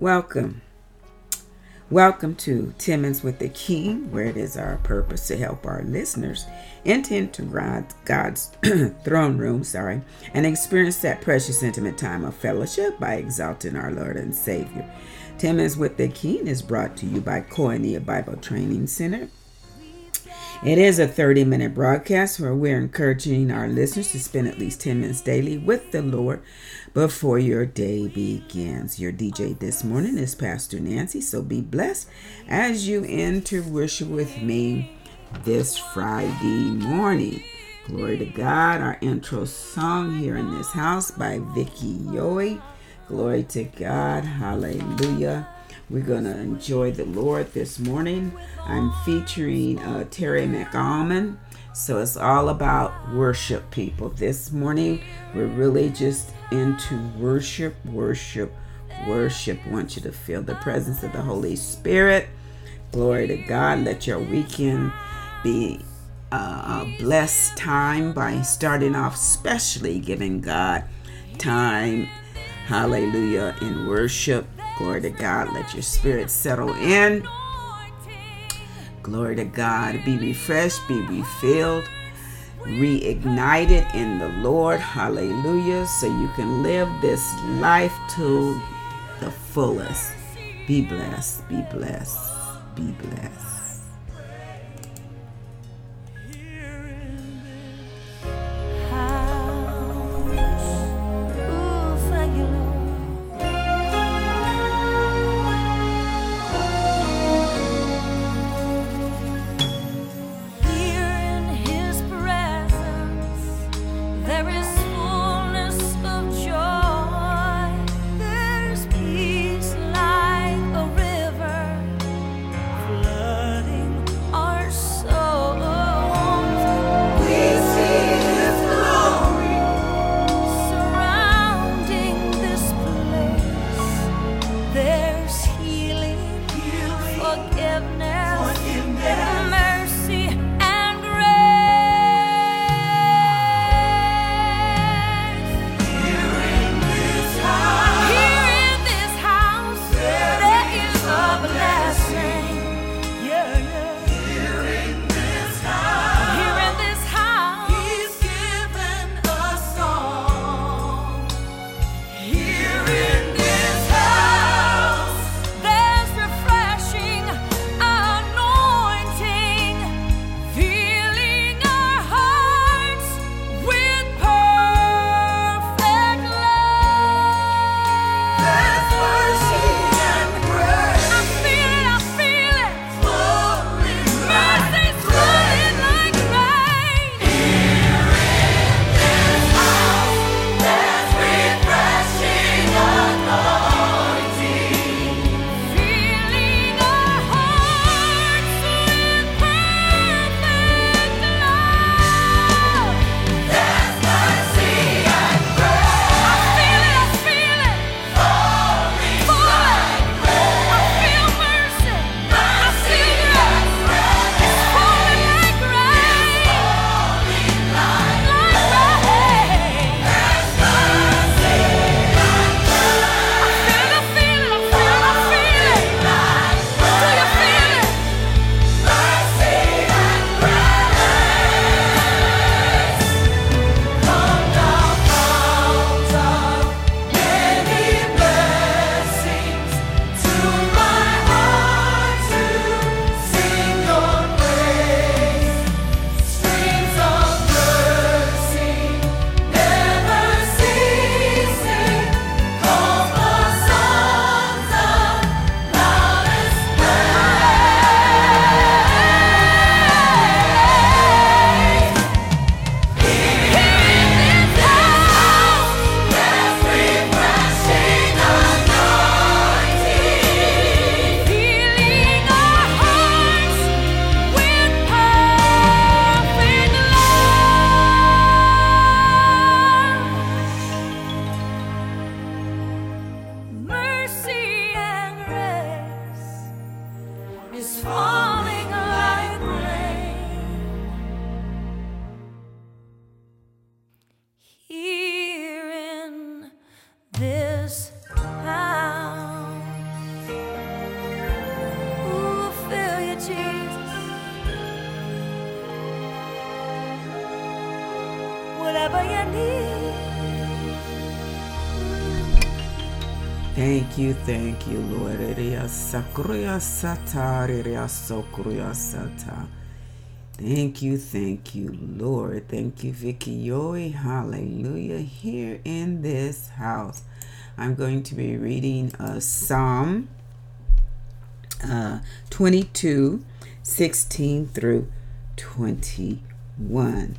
Welcome. Welcome to Timmons with the King, where it is our purpose to help our listeners enter into God's throne room, sorry, and experience that precious intimate time of fellowship by exalting our Lord and Savior. Timmons with the King is brought to you by Koinonia Bible Training Center it is a 30 minute broadcast where we're encouraging our listeners to spend at least 10 minutes daily with the Lord before your day begins. Your DJ this morning is Pastor Nancy, so be blessed as you enter worship with me this Friday morning. Glory to God. Our intro song here in this house by Vicky Yohe. Glory to God. Hallelujah. We're going to enjoy the Lord this morning. I'm featuring uh, Terry MacAlmon. So it's all about worship, people. This morning, we're really just into worship, worship, worship. Want you to feel the presence of the Holy Spirit. Glory to God. Let your weekend be a blessed time by starting off, especially giving God time. Hallelujah. In worship Glory to God. Let your spirit settle in. Glory to God. Be refreshed, be refilled, reignited in the Lord. Hallelujah. So you can live this life to the fullest. Be blessed, be blessed, be blessed. Thank you, Lord. Thank you, thank you, Lord. Thank you, Vicky Yohe. Hallelujah. Here in this house, I'm going to be reading a Psalm uh, 22, 16 through 21.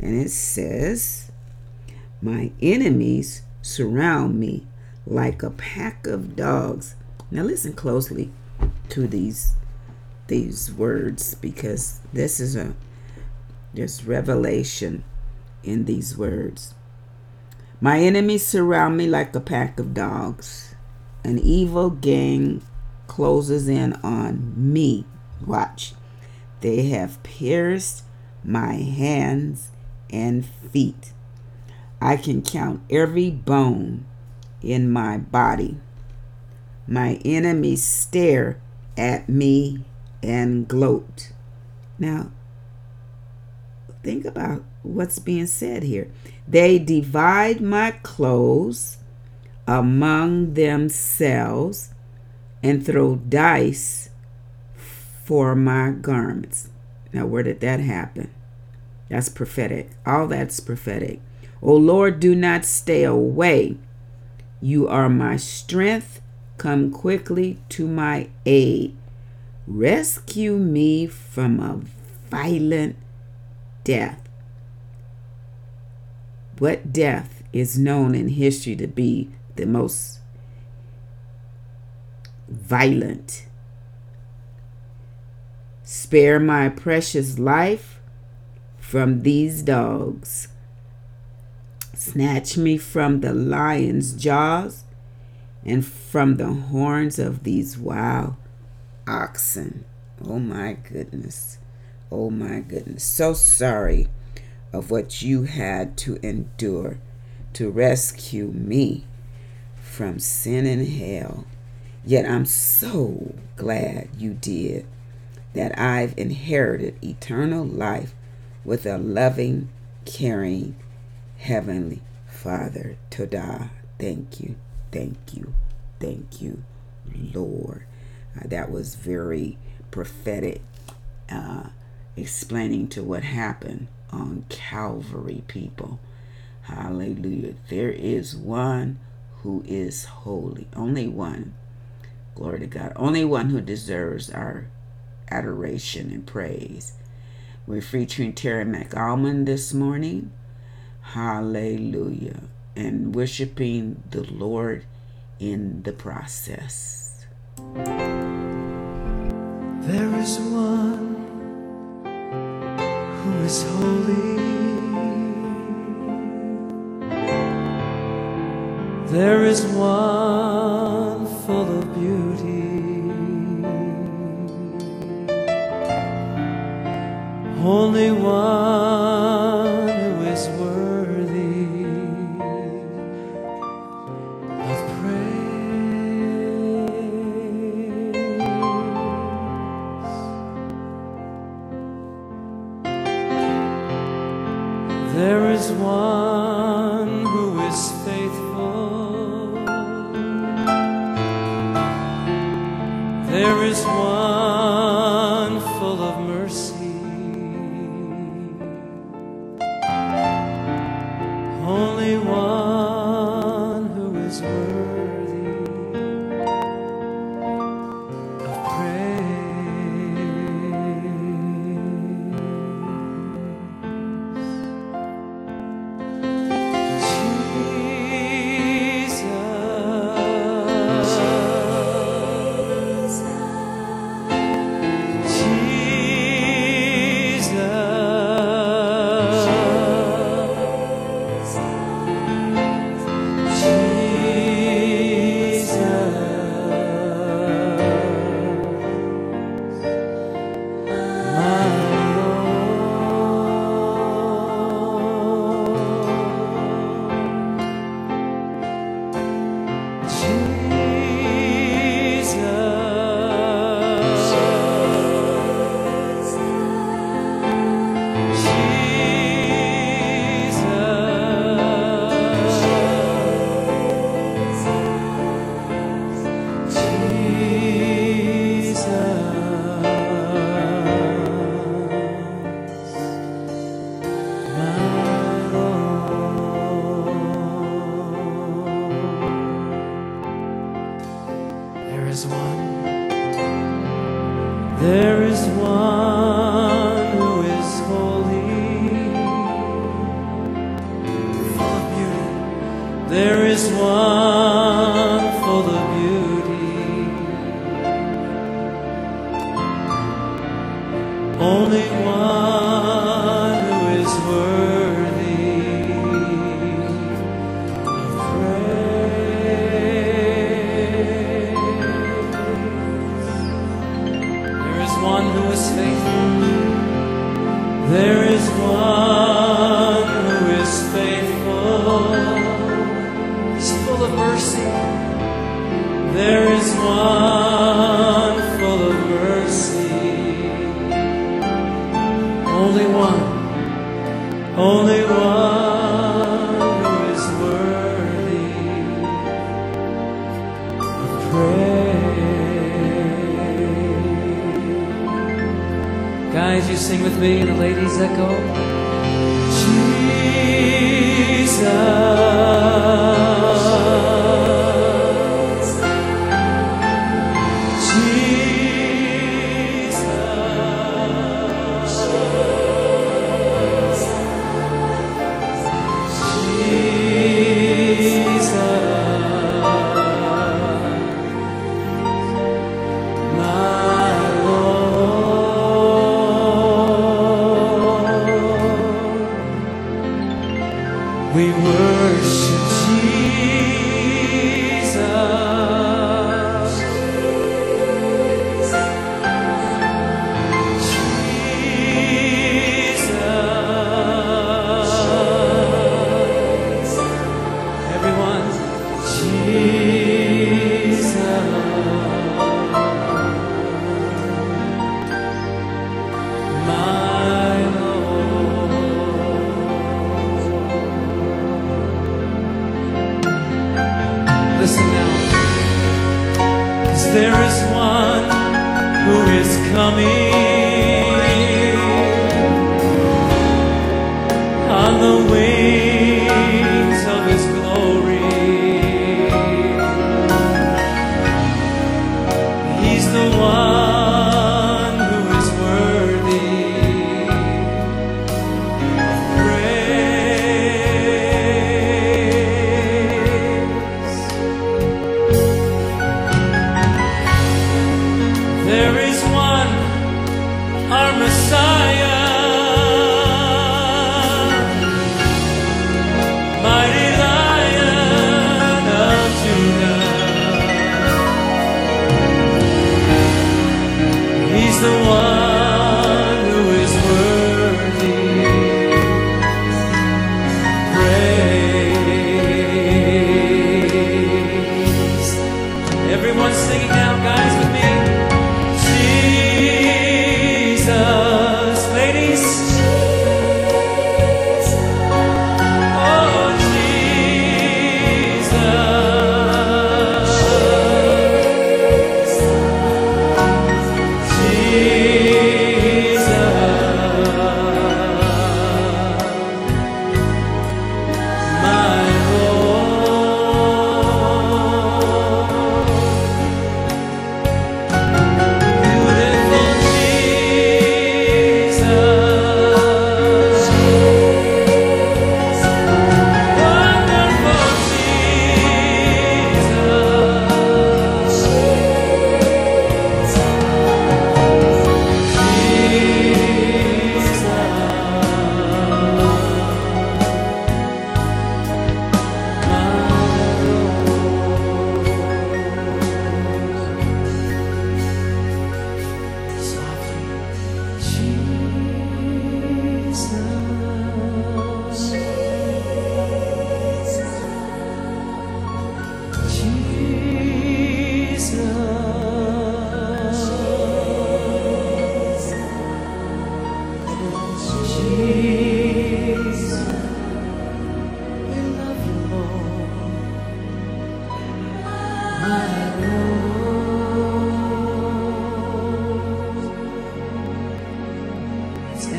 And it says, My enemies surround me like a pack of dogs. Now listen closely to these these words because this is a there's revelation in these words. My enemies surround me like a pack of dogs. An evil gang closes in on me. Watch. They have pierced my hands and feet. I can count every bone in my body. My enemies stare at me and gloat. Now, think about what's being said here. They divide my clothes among themselves and throw dice for my garments. Now, where did that happen? That's prophetic. All that's prophetic. O Lord, do not stay away. You are my strength. Come quickly to my aid. Rescue me from a violent death. What death is known in history to be the most violent? Spare my precious life from these dogs. Snatch me from the lion's jaws and from the horns of these wild oxen. Oh my goodness. Oh my goodness. So sorry of what you had to endure to rescue me from sin and hell. Yet I'm so glad you did that I've inherited eternal life with a loving, caring, Heavenly Father, Toda, thank you, thank you, thank you, Lord. Uh, that was very prophetic, uh, explaining to what happened on Calvary, people. Hallelujah. There is one who is holy, only one. Glory to God. Only one who deserves our adoration and praise. We're featuring Terry MacAlmon this morning. Hallelujah. And worshiping the Lord in the process. There is one who is holy. There is one full of beauty. Only one one, there is one who is holy. There is one. pray. Guys, you sing with me, and the ladies echo. Jesus.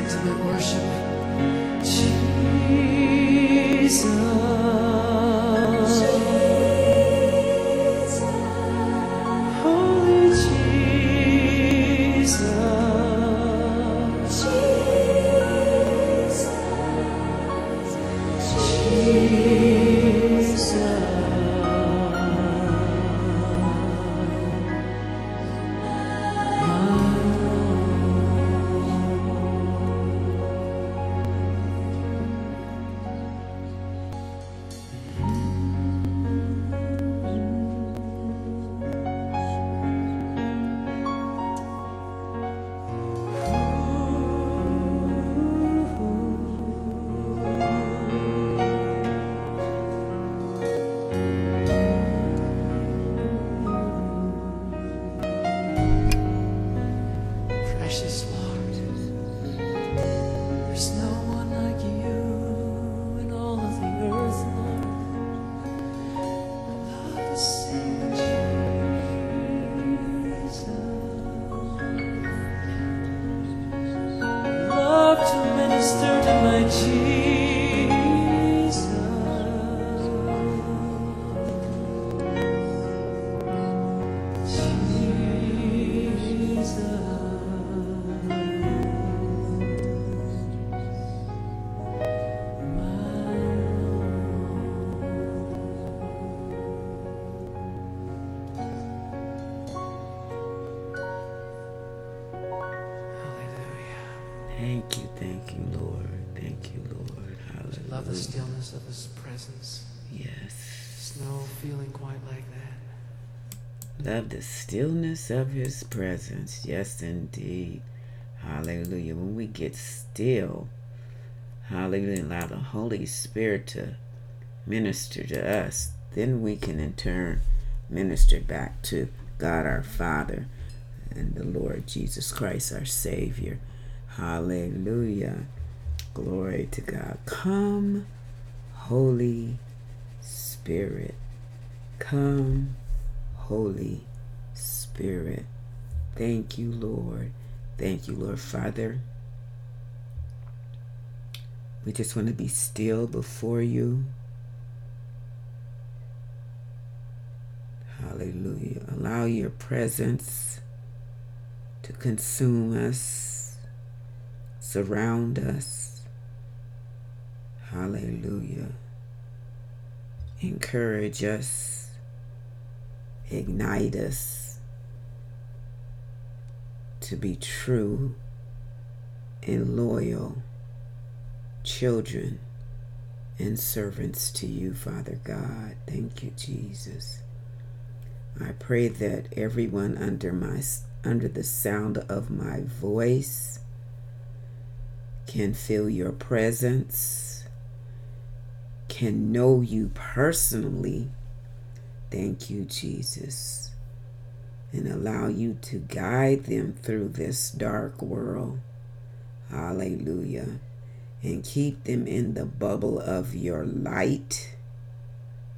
To worship Jesus. Love the stillness of his presence. Yes, indeed. Hallelujah. When we get still, hallelujah, allow the Holy Spirit to minister to us, then we can in turn minister back to God our Father and the Lord Jesus Christ our Savior. Hallelujah. Glory to God. Come, Holy Spirit. Come, Holy Spirit. Thank you, Lord. Thank you, Lord Father. We just want to be still before you. Hallelujah. Allow your presence to consume us, surround us. Hallelujah. Encourage us, ignite us to be true and loyal children and servants to you, Father God. Thank you, Jesus. I pray that everyone under my under the sound of my voice can feel your presence, can know you personally. Thank you, Jesus. And allow you to guide them through this dark world. Hallelujah. And keep them in the bubble of your light.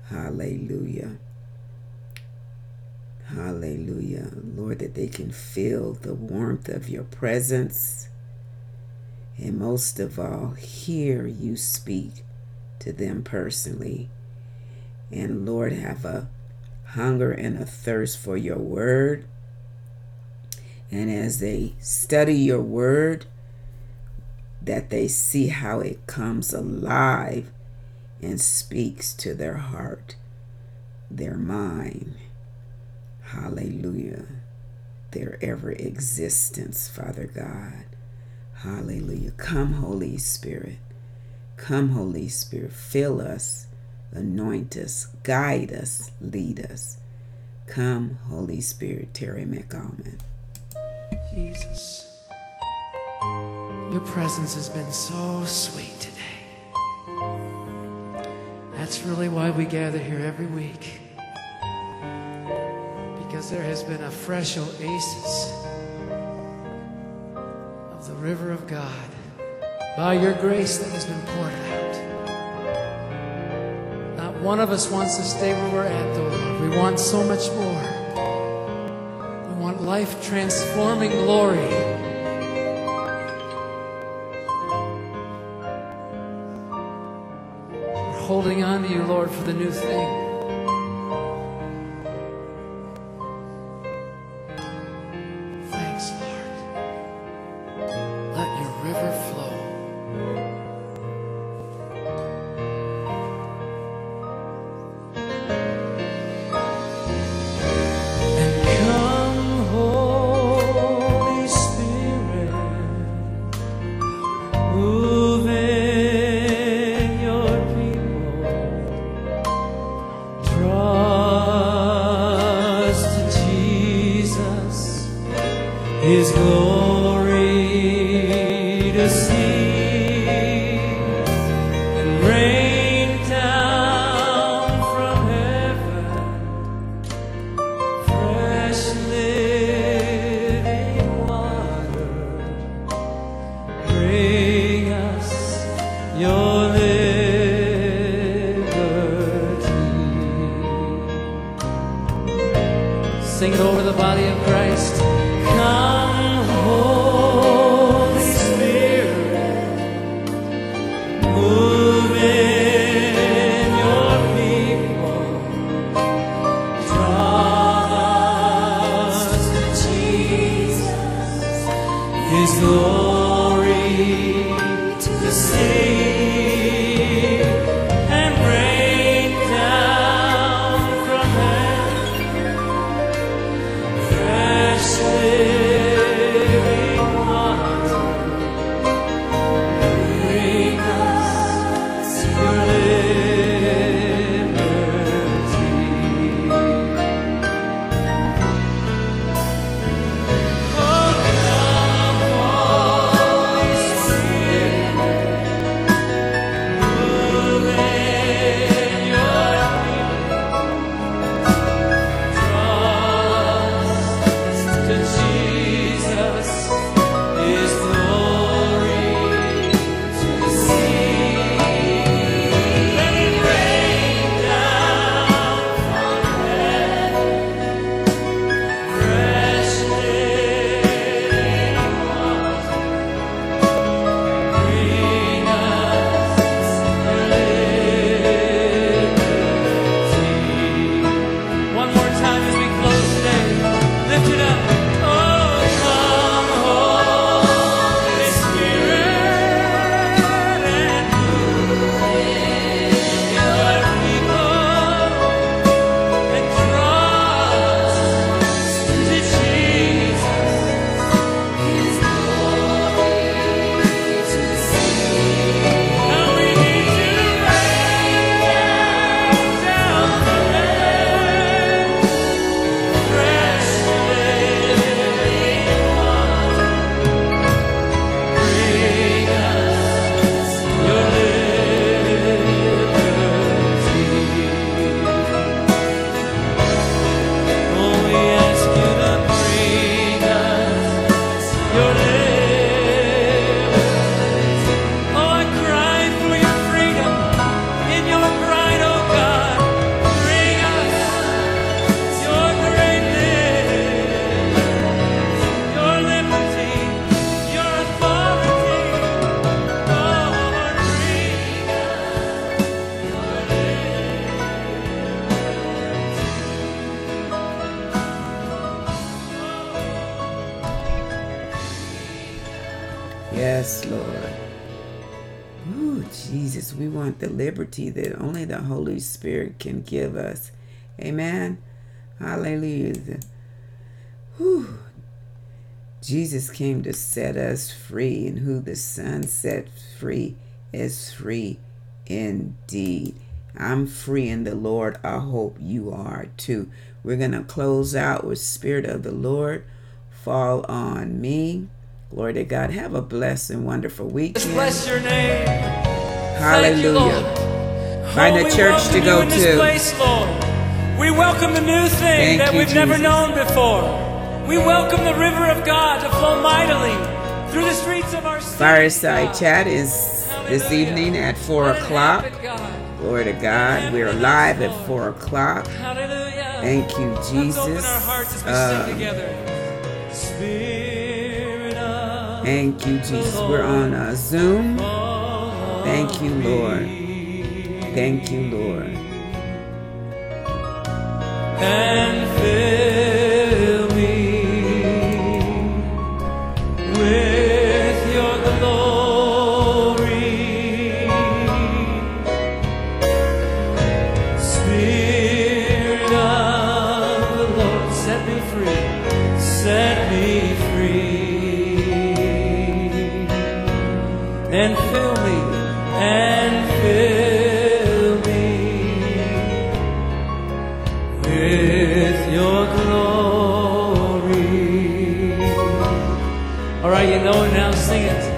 Hallelujah. Hallelujah. Lord, that they can feel the warmth of your presence. And most of all, hear you speak to them personally. And Lord, have a hunger and a thirst for your word. And as they study your word, that they see how it comes alive and speaks to their heart, their mind. Hallelujah. Their ever existence, Father God. Hallelujah. Come, Holy Spirit. Come, Holy Spirit. Fill us, anoint us, guide us, lead us. Come, Holy Spirit. Terry MacAlmon. Jesus, your presence has been so sweet today. That's really why we gather here every week. Because there has been a fresh oasis of the river of God by your grace that has been poured out. One of us wants to stay where we're at, though, Lord. We want so much more. We want life transforming glory. We're holding on to you, Lord, for the new thing. Glory that only the Holy Spirit can give us. Amen. Hallelujah. Whew. Jesus came to set us free, and who the Son set free is free indeed. I'm free in the Lord. I hope you are too. We're going to close out with Spirit of the Lord. Fall on me. Glory to God. Have a blessed and wonderful weekend. Bless your name. Hallelujah. Find a church to go to. Place. We welcome the new thing Thank that you, we've never known before. We welcome the river of God to flow mightily through the streets of our city. Fireside chat is this evening at 4 Let o'clock. happen, Glory to God. We're live at 4 o'clock. Hallelujah. Thank you, Jesus. our hearts as we Um. Thank you, Jesus. We're on uh, Zoom. Thank you, Lord. Thank you, Lord. and fill me with your glory. Spirit of the Lord, set me free, set me free, and fill me, and fill with your glory. All right, you know it now. Sing it.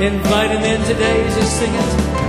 Invite him in today as you sing it.